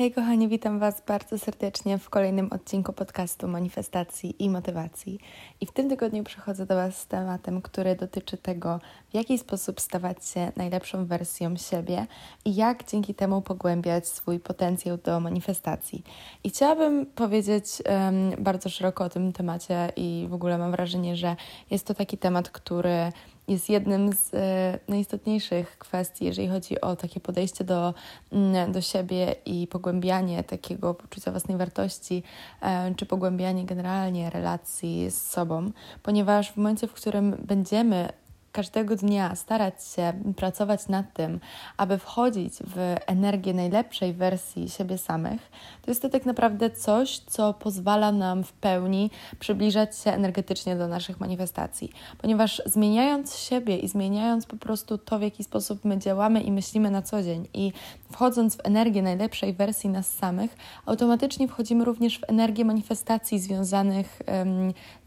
Hej kochani, witam Was bardzo serdecznie w kolejnym odcinku podcastu Manifestacji i Motywacji. I w tym tygodniu przychodzę do Was z tematem, który dotyczy tego, w jaki sposób stawać się najlepszą wersją siebie i jak dzięki temu pogłębiać swój potencjał do manifestacji. I chciałabym powiedzieć um, bardzo szeroko o tym temacie i w ogóle mam wrażenie, że jest to taki temat, który jest jednym z e, najistotniejszych kwestii, jeżeli chodzi o takie podejście do, mm, do siebie i pogłębianie takiego poczucia własnej wartości, e, czy pogłębianie generalnie relacji z sobą, ponieważ w momencie, w którym będziemy każdego dnia starać się pracować nad tym, aby wchodzić w energię najlepszej wersji siebie samych, to jest to tak naprawdę coś, co pozwala nam w pełni przybliżać się energetycznie do naszych manifestacji. Ponieważ zmieniając siebie i zmieniając po prostu to, w jaki sposób my działamy i myślimy na co dzień, i wchodząc w energię najlepszej wersji nas samych, automatycznie wchodzimy również w energię manifestacji związanych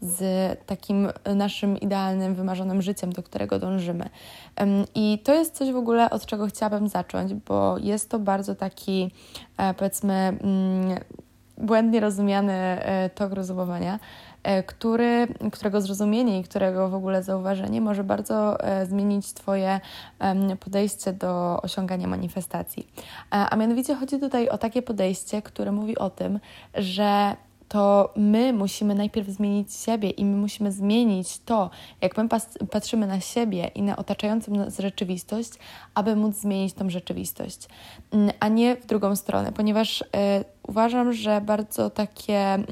z takim naszym idealnym, wymarzonym życiem, do którego dążymy. I to jest coś w ogóle, od czego chciałabym zacząć, bo jest to bardzo taki, e, powiedzmy, mm, błędnie rozumiany e, tok rozumowania, który, którego zrozumienie i którego w ogóle zauważenie może bardzo zmienić Twoje podejście do osiągania manifestacji. A mianowicie chodzi tutaj o takie podejście, które mówi o tym, że to my musimy najpierw zmienić siebie i my musimy zmienić to, jak my patrzymy na siebie i na otaczającą nas rzeczywistość, aby móc zmienić tą rzeczywistość, mm, a nie w drugą stronę, ponieważ y, uważam, że bardzo takie. Y,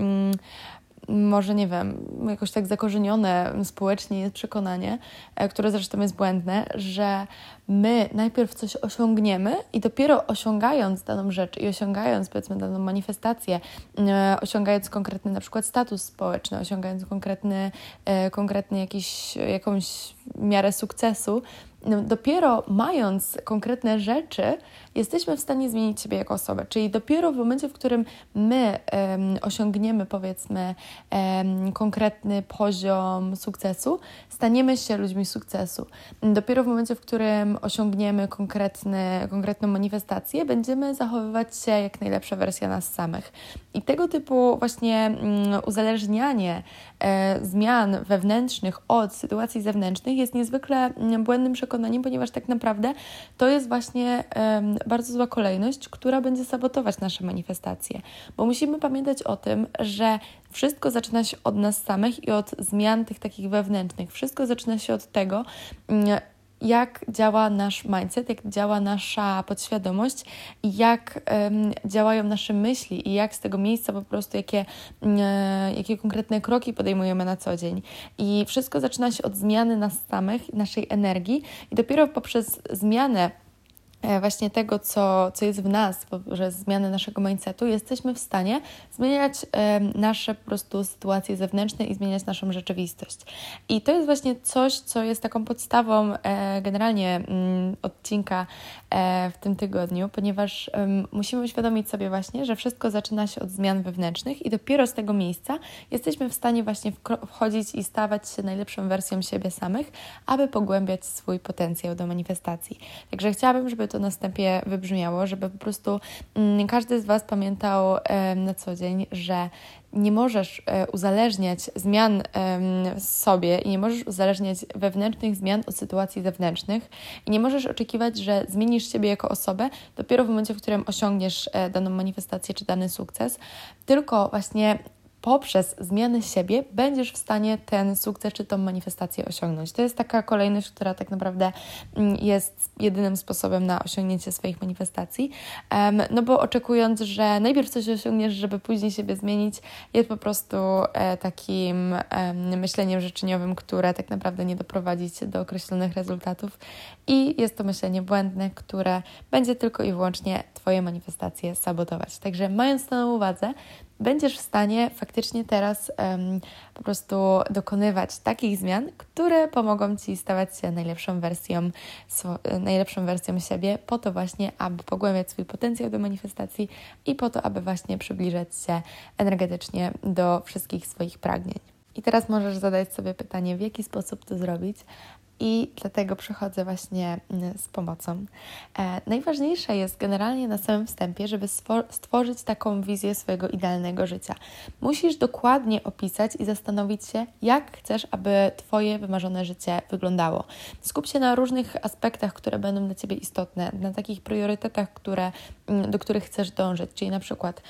może nie wiem, jakoś tak zakorzenione społecznie jest przekonanie, e, które zresztą jest błędne, że my najpierw coś osiągniemy i dopiero osiągając daną rzecz i osiągając powiedzmy daną manifestację, e, osiągając konkretny na przykład status społeczny, osiągając konkretny, e, konkretny jakiś, jakąś miarę sukcesu, no, dopiero mając konkretne rzeczy, jesteśmy w stanie zmienić siebie jako osobę. Czyli dopiero w momencie, w którym my um, osiągniemy, powiedzmy, um, konkretny poziom sukcesu, staniemy się ludźmi sukcesu. Dopiero w momencie, w którym osiągniemy konkretny, konkretną manifestację, będziemy zachowywać się jak najlepsza wersja nas samych. I tego typu właśnie um, uzależnianie e, zmian wewnętrznych od sytuacji zewnętrznych jest niezwykle mm, błędnym przekonaniem, ponieważ tak naprawdę to jest właśnie bardzo zła kolejność, która będzie sabotować nasze manifestacje. Bo musimy pamiętać o tym, że wszystko zaczyna się od nas samych i od zmian tych takich wewnętrznych. Wszystko zaczyna się od tego, mm, jak działa nasz mindset, jak działa nasza podświadomość jak działają nasze myśli i jak z tego miejsca po prostu, jakie, um, jakie konkretne kroki podejmujemy na co dzień. I wszystko zaczyna się od zmiany nas samych, naszej energii i dopiero poprzez zmianę E, właśnie tego, co, co jest w nas, że zmiany naszego mindsetu, jesteśmy w stanie zmieniać nasze po prostu sytuacje zewnętrzne i zmieniać naszą rzeczywistość. I to jest właśnie coś, co jest taką podstawą e, generalnie mm, odcinka e, w tym tygodniu, ponieważ musimy uświadomić sobie właśnie, że wszystko zaczyna się od zmian wewnętrznych i dopiero z tego miejsca jesteśmy w stanie właśnie wchodzić i stawać się najlepszą wersją siebie samych, aby pogłębiać swój potencjał do manifestacji. Także chciałabym, żeby to na wstępie wybrzmiało, żeby po prostu mm, każdy z Was pamiętał na co dzień, że nie możesz e, uzależniać zmian sobie i nie możesz uzależniać wewnętrznych zmian od sytuacji zewnętrznych i nie możesz oczekiwać, że zmienisz siebie jako osobę dopiero w momencie, w którym osiągniesz e, daną manifestację czy dany sukces, tylko właśnie poprzez zmiany siebie będziesz w stanie ten sukces czy tą manifestację osiągnąć. To jest taka kolejność, która tak naprawdę mm, jest jedynym sposobem na osiągnięcie swoich manifestacji. No bo oczekując, że najpierw coś osiągniesz, żeby później siebie zmienić, jest po prostu e, takim myśleniem życzeniowym, które tak naprawdę nie doprowadzi cię do określonych rezultatów i jest to myślenie błędne, które będzie tylko i wyłącznie Twoje manifestacje sabotować. Także mając to na uwadze, będziesz w stanie faktycznie teraz um, po prostu dokonywać takich zmian, które pomogą Ci stawać się najlepszą wersją, najlepszą wersją siebie, po to właśnie, aby pogłębiać swój potencjał do manifestacji i po to, aby właśnie przybliżać się energetycznie do wszystkich swoich pragnień. I teraz możesz zadać sobie pytanie, w jaki sposób to zrobić i dlatego przychodzę właśnie mm, z pomocą. E, najważniejsze jest generalnie na samym wstępie, żeby stworzyć taką wizję swojego idealnego życia. Musisz dokładnie opisać i zastanowić się, jak chcesz, aby Twoje wymarzone życie wyglądało. Skup się na różnych aspektach, które będą dla Ciebie istotne, na takich priorytetach, które, mm, do których chcesz dążyć, czyli na przykład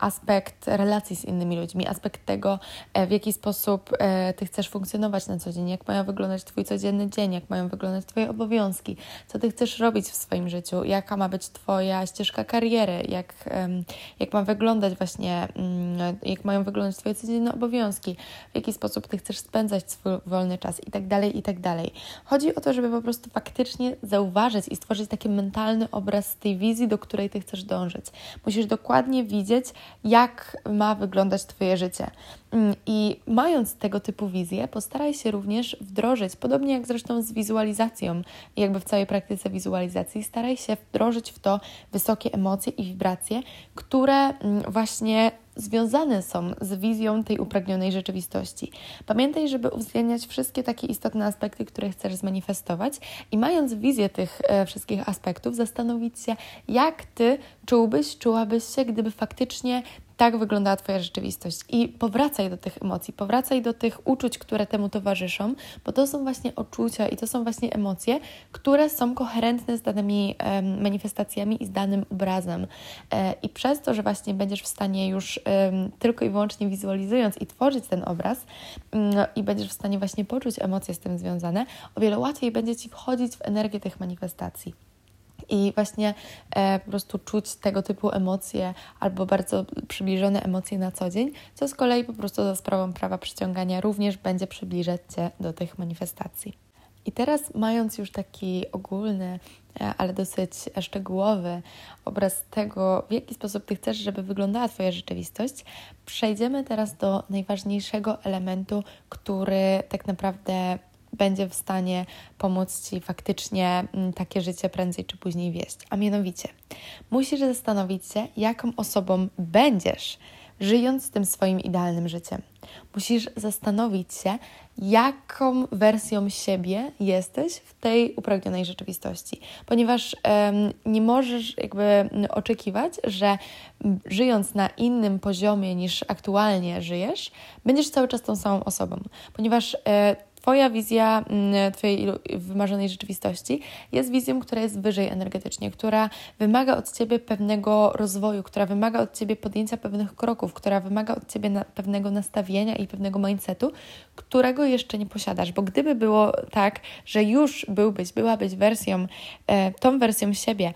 aspekt relacji z innymi ludźmi, aspekt tego, e, w jaki sposób e, Ty chcesz funkcjonować na co dzień, jak mają wyglądać Twój codzienny dzień, jak mają wyglądać Twoje obowiązki, co Ty chcesz robić w swoim życiu, jaka ma być Twoja ścieżka kariery, jak, jak ma wyglądać właśnie, mm, jak mają wyglądać Twoje codzienne obowiązki, w jaki sposób Ty chcesz spędzać swój wolny czas i tak dalej, i tak dalej. Chodzi o to, żeby po prostu faktycznie zauważyć i stworzyć taki mentalny obraz tej wizji, do której Ty chcesz dążyć. Musisz dokładnie widzieć, jak ma wyglądać Twoje życie. Mm, I mając tego typu wizję, postaraj się również wdrożyć, podobnie jak zresztą z wizualizacją, jakby w całej praktyce wizualizacji, staraj się wdrożyć w to wysokie emocje i wibracje, które mm, właśnie związane są z wizją tej upragnionej rzeczywistości. Pamiętaj, żeby uwzględniać wszystkie takie istotne aspekty, które chcesz zmanifestować i mając wizję tych e, wszystkich aspektów, zastanowić się, jak ty czułbyś, czułabyś się, gdyby faktycznie tak wyglądała Twoja rzeczywistość. I powracaj do tych emocji, powracaj do tych uczuć, które temu towarzyszą, bo to są właśnie uczucia i to są właśnie emocje, które są koherentne z danymi manifestacjami i z danym obrazem. E, I przez to, że właśnie będziesz w stanie już tylko i wyłącznie wizualizując i tworzyć ten obraz um, i będziesz w stanie właśnie poczuć emocje z tym związane, o wiele łatwiej będzie Ci wchodzić w energię tych manifestacji i właśnie e, po prostu czuć tego typu emocje albo bardzo przybliżone emocje na co dzień, co z kolei po prostu za sprawą prawa przyciągania również będzie przybliżać Cię do tych manifestacji. I teraz, mając już taki ogólny, e, ale dosyć szczegółowy obraz tego, w jaki sposób Ty chcesz, żeby wyglądała Twoja rzeczywistość, przejdziemy teraz do najważniejszego elementu, który tak naprawdę będzie w stanie pomóc Ci faktycznie mm, takie życie prędzej czy później wieść. A mianowicie, musisz zastanowić się, jaką osobą będziesz, żyjąc tym swoim idealnym życiem. Musisz zastanowić się, jaką wersją siebie jesteś w tej upragnionej rzeczywistości, ponieważ um, nie możesz jakby oczekiwać, że żyjąc na innym poziomie niż aktualnie żyjesz, będziesz cały czas tą samą osobą, ponieważ e, Twoja wizja mm, Twojej wymarzonej rzeczywistości jest wizją, która jest wyżej energetycznie, która wymaga od Ciebie pewnego rozwoju, która wymaga od Ciebie podjęcia pewnych kroków, która wymaga od Ciebie na, pewnego nastawienia i pewnego mindsetu, którego jeszcze nie posiadasz. Bo gdyby było tak, że już byłbyś, byłabyś wersją, e, tą wersją siebie,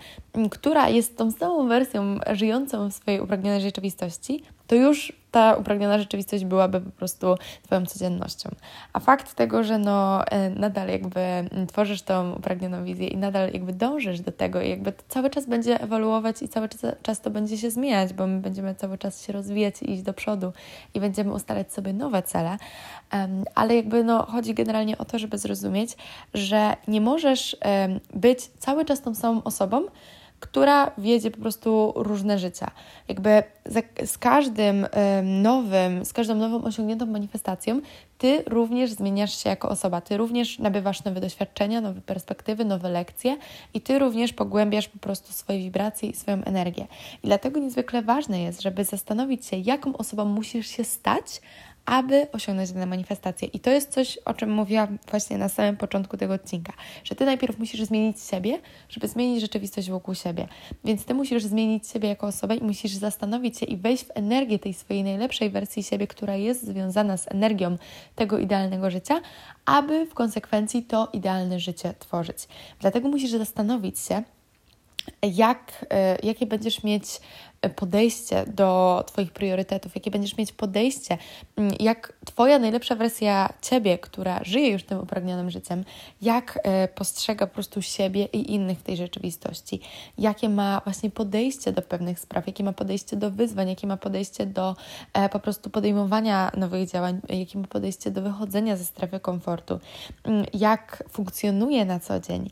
która jest tą samą wersją żyjącą w swojej upragnionej rzeczywistości, to już ta upragniona rzeczywistość byłaby po prostu Twoją codziennością. A fakt tego, że no, e, nadal jakby tworzysz tą upragnioną wizję i nadal jakby dążysz do tego i jakby to cały czas będzie ewoluować i cały czas to będzie się zmieniać, bo my będziemy cały czas się rozwijać i iść do przodu i będziemy ustalać sobie nowe cele, ale jakby no, chodzi generalnie o to, żeby zrozumieć, że nie możesz być cały czas tą samą osobą, która wiedzie po prostu różne życia. Jakby z każdym nowym, z każdą nową osiągniętą manifestacją, ty również zmieniasz się jako osoba, ty również nabywasz nowe doświadczenia, nowe perspektywy, nowe lekcje i ty również pogłębiasz po prostu swoje wibracje i swoją energię. I dlatego niezwykle ważne jest, żeby zastanowić się, jaką osobą musisz się stać, aby osiągnąć dane manifestacje. I to jest coś, o czym mówiłam właśnie na samym początku tego odcinka, że ty najpierw musisz zmienić siebie, żeby zmienić rzeczywistość wokół siebie. Więc ty musisz zmienić siebie jako osobę i musisz zastanowić się i wejść w energię tej swojej najlepszej wersji siebie, która jest związana z energią tego idealnego życia, aby w konsekwencji to idealne życie tworzyć. Dlatego musisz zastanowić się, jak, e, jakie będziesz mieć podejście do Twoich priorytetów, jakie będziesz mieć podejście, mm, jak Twoja najlepsza wersja Ciebie, która żyje już tym upragnionym życiem, jak e, postrzega po prostu siebie i innych w tej rzeczywistości, jakie ma właśnie podejście do pewnych spraw, jakie ma podejście do wyzwań, jakie ma podejście do e, po prostu podejmowania nowych działań, jakie ma podejście do wychodzenia ze strefy komfortu, mm, jak funkcjonuje na co dzień,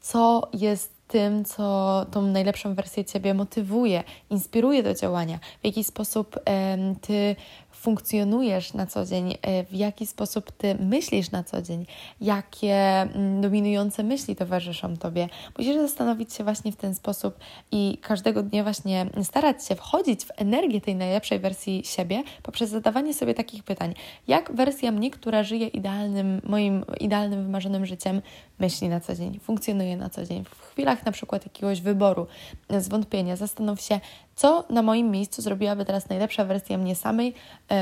co jest tym, co tą najlepszą wersję Ciebie motywuje, inspiruje do działania, w jaki sposób ty funkcjonujesz na co dzień, e, w jaki sposób ty myślisz na co dzień, jakie mm, dominujące myśli towarzyszą tobie. Musisz zastanowić się właśnie w ten sposób i każdego dnia właśnie starać się wchodzić w energię tej najlepszej wersji siebie poprzez zadawanie sobie takich pytań. Jak wersja mnie, która żyje idealnym, moim idealnym, wymarzonym życiem, myśli na co dzień, funkcjonuje na co dzień. W chwilach na przykład jakiegoś wyboru, zwątpienia, zastanów się, co na moim miejscu zrobiłaby teraz najlepsza wersja mnie samej,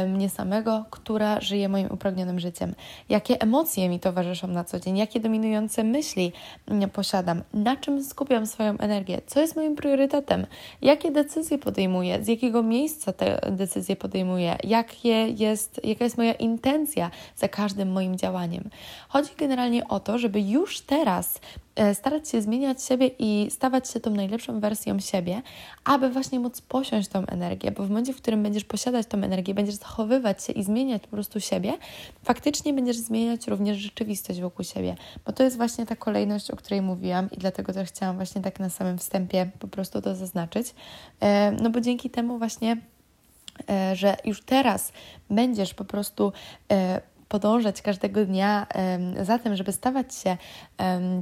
mnie samego, która żyje moim upragnionym życiem? Jakie emocje mi towarzyszą na co dzień? Jakie dominujące myśli mm, posiadam? Na czym skupiam swoją energię? Co jest moim priorytetem? Jakie decyzje podejmuję? Z jakiego miejsca te decyzje podejmuję? Jakie jest, jaka jest moja intencja za każdym moim działaniem? Chodzi generalnie o to, żeby już teraz E, starać się zmieniać siebie i stawać się tą najlepszą wersją siebie, aby właśnie móc posiąść tą energię, bo w momencie, w którym będziesz posiadać tą energię, będziesz zachowywać się i zmieniać po prostu siebie, faktycznie będziesz zmieniać również rzeczywistość wokół siebie, bo to jest właśnie ta kolejność, o której mówiłam i dlatego też chciałam właśnie tak na samym wstępie po prostu to zaznaczyć, e, no bo dzięki temu właśnie e, że już teraz będziesz po prostu podążać każdego dnia za tym, żeby stawać się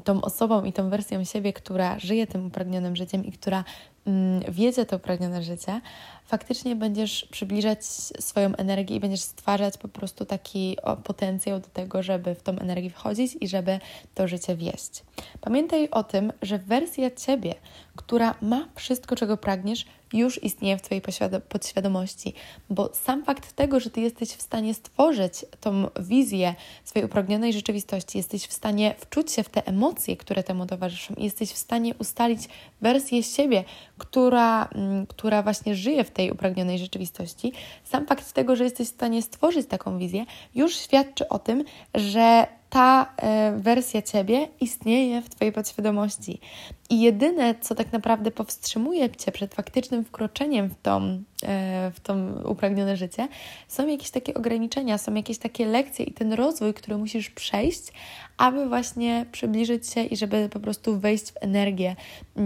tą osobą i tą wersją siebie, która żyje tym upragnionym życiem i która mm, wiedzie to upragnione życie, faktycznie będziesz przybliżać swoją energię i będziesz stwarzać po prostu taki potencjał do tego, żeby w tą energię wchodzić i żeby to życie wieść. Pamiętaj o tym, że wersja ciebie, która ma wszystko, czego pragniesz, już istnieje w Twojej podświadomości, bo sam fakt tego, że Ty jesteś w stanie stworzyć tą wizję swojej upragnionej rzeczywistości, jesteś w stanie wczuć się w te emocje, które temu towarzyszą, jesteś w stanie ustalić wersję siebie, która, mm, która właśnie żyje w tej upragnionej rzeczywistości, sam fakt tego, że jesteś w stanie stworzyć taką wizję, już świadczy o tym, że ta e, wersja ciebie istnieje w Twojej podświadomości. I jedyne, co tak naprawdę powstrzymuje Cię przed faktycznym wkroczeniem w, tą, e, w to upragnione życie, są jakieś takie ograniczenia, są jakieś takie lekcje i ten rozwój, który musisz przejść, aby właśnie przybliżyć się i żeby po prostu wejść w energię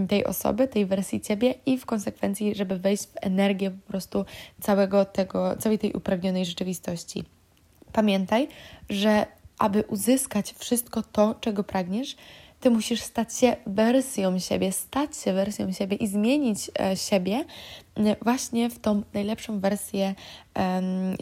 tej osoby, tej wersji Ciebie i w konsekwencji, żeby wejść w energię po prostu całego tego, całej tej upragnionej rzeczywistości. Pamiętaj, że aby uzyskać wszystko to, czego pragniesz, ty musisz stać się wersją siebie, stać się wersją siebie i zmienić e, siebie właśnie w tą najlepszą wersję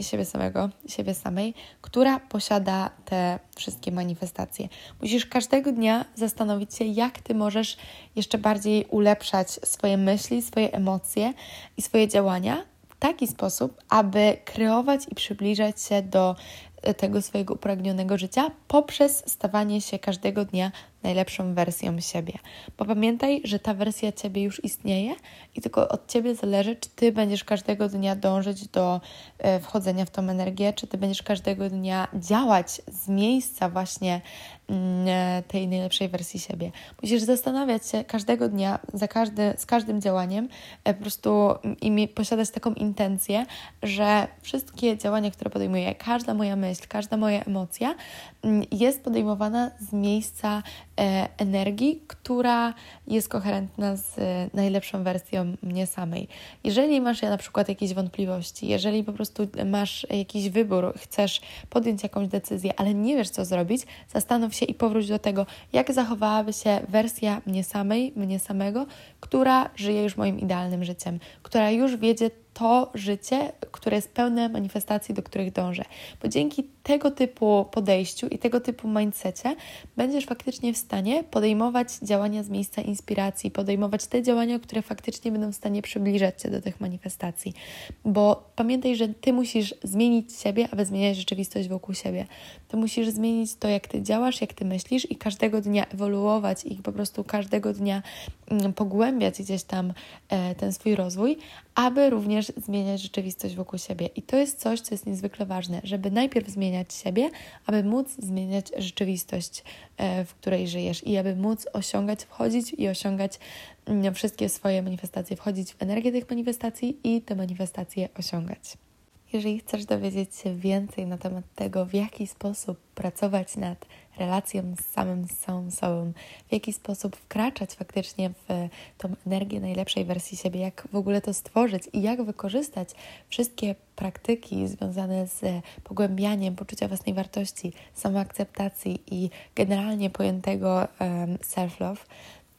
siebie samego, siebie samej, która posiada te wszystkie manifestacje. Musisz każdego dnia zastanowić się, jak ty możesz jeszcze bardziej ulepszać swoje myśli, swoje emocje i swoje działania w taki sposób, aby kreować i przybliżać się do tego swojego upragnionego życia poprzez stawanie się każdego dnia najlepszą wersją siebie. Bo pamiętaj, że ta wersja ciebie już istnieje i tylko od ciebie zależy, czy ty będziesz każdego dnia dążyć do e, wchodzenia w tą energię, czy ty będziesz każdego dnia działać z miejsca właśnie mm, e, tej najlepszej wersji siebie. Musisz zastanawiać się każdego dnia, za każdy, z każdym działaniem, e, po prostu i posiadać taką intencję, że wszystkie działania, które podejmuję, każda moja myśl, każda moja emocja mm, jest podejmowana z miejsca energii, która jest koherentna z najlepszą wersją mnie samej. Jeżeli masz na przykład jakieś wątpliwości, jeżeli po prostu masz jakiś wybór, chcesz podjąć jakąś decyzję, ale nie wiesz co zrobić, zastanów się i powróć do tego, jak zachowałaby się wersja mnie samej, mnie samego, która żyje już moim idealnym życiem, która już wiedzie to życie, które jest pełne manifestacji, do których dążę. Bo dzięki tego typu podejściu i tego typu mindsetie będziesz faktycznie w stanie podejmować działania z miejsca inspiracji, podejmować te działania, które faktycznie będą w stanie przybliżać Cię do tych manifestacji. Bo pamiętaj, że Ty musisz zmienić siebie, aby zmieniać rzeczywistość wokół siebie. Ty musisz zmienić to, jak Ty działasz, jak Ty myślisz i każdego dnia ewoluować i po prostu każdego dnia mm, pogłębiać gdzieś tam e, ten swój rozwój, aby również zmieniać rzeczywistość wokół siebie. I to jest coś, co jest niezwykle ważne, żeby najpierw zmieniać siebie, aby móc zmieniać rzeczywistość, e, w której żyjesz i aby móc osiągać, wchodzić i osiągać mm, wszystkie swoje manifestacje, wchodzić w energię tych manifestacji i te manifestacje osiągać. Jeżeli chcesz dowiedzieć się więcej na temat tego, w jaki sposób pracować nad relacją z samym z samą sobą, w jaki sposób wkraczać faktycznie w tą energię najlepszej wersji siebie, jak w ogóle to stworzyć? I jak wykorzystać wszystkie praktyki związane z pogłębianiem poczucia własnej wartości, samoakceptacji i generalnie pojętego self-love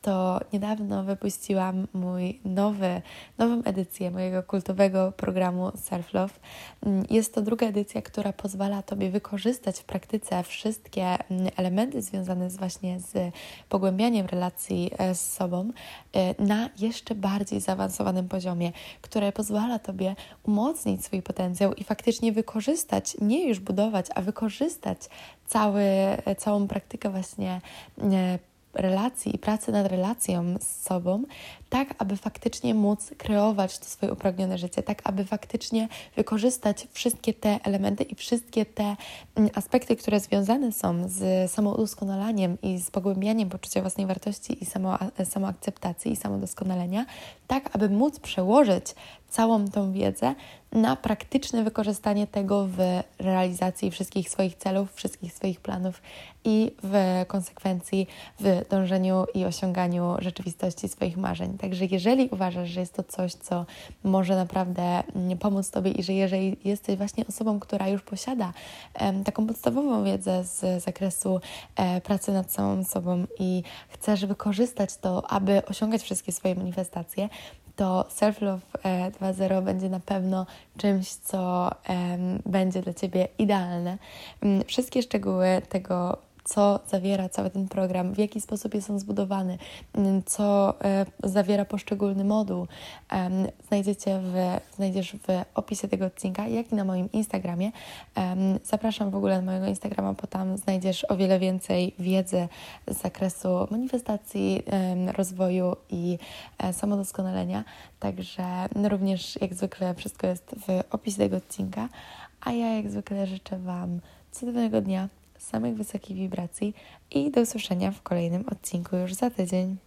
to niedawno wypuściłam mój nowy, nową edycję mojego kultowego programu Self Love. Mm, jest to druga edycja, która pozwala Tobie wykorzystać w praktyce wszystkie mm, elementy związane z właśnie z pogłębianiem relacji e, z sobą e, na jeszcze bardziej zaawansowanym poziomie, które pozwala Tobie umocnić swój potencjał i faktycznie wykorzystać, nie już budować, a wykorzystać cały, e, całą praktykę właśnie relacji i pracy nad relacją z sobą, tak aby faktycznie móc kreować to swoje upragnione życie, tak aby faktycznie wykorzystać wszystkie te elementy i wszystkie te mm, aspekty, które związane są z samoudoskonalaniem i z pogłębianiem poczucia własnej wartości i samo, samoakceptacji i samodoskonalenia, tak aby móc przełożyć całą tą wiedzę na praktyczne wykorzystanie tego w realizacji wszystkich swoich celów, wszystkich swoich planów i w konsekwencji w dążeniu i osiąganiu rzeczywistości swoich marzeń. Także jeżeli uważasz, że jest to coś, co może naprawdę mm, pomóc Tobie i że jeżeli jesteś właśnie osobą, która już posiada taką podstawową wiedzę z zakresu e, pracy nad samą sobą i chcesz wykorzystać to, aby osiągać wszystkie swoje manifestacje, to Self Love 2.0 e, będzie na pewno czymś, co będzie dla Ciebie idealne. Mm, wszystkie szczegóły tego co zawiera cały ten program, w jaki sposób jest on zbudowany, mm, co e, zawiera poszczególny moduł, znajdziecie w, znajdziesz w opisie tego odcinka, jak i na moim Instagramie. Zapraszam w ogóle na mojego Instagrama, bo tam znajdziesz o wiele więcej wiedzy z zakresu manifestacji, rozwoju i e, samodoskonalenia. Także również jak zwykle wszystko jest w opisie tego odcinka. A ja jak zwykle życzę Wam cudownego dnia, samych wysokich wibracji i do usłyszenia w kolejnym odcinku już za tydzień.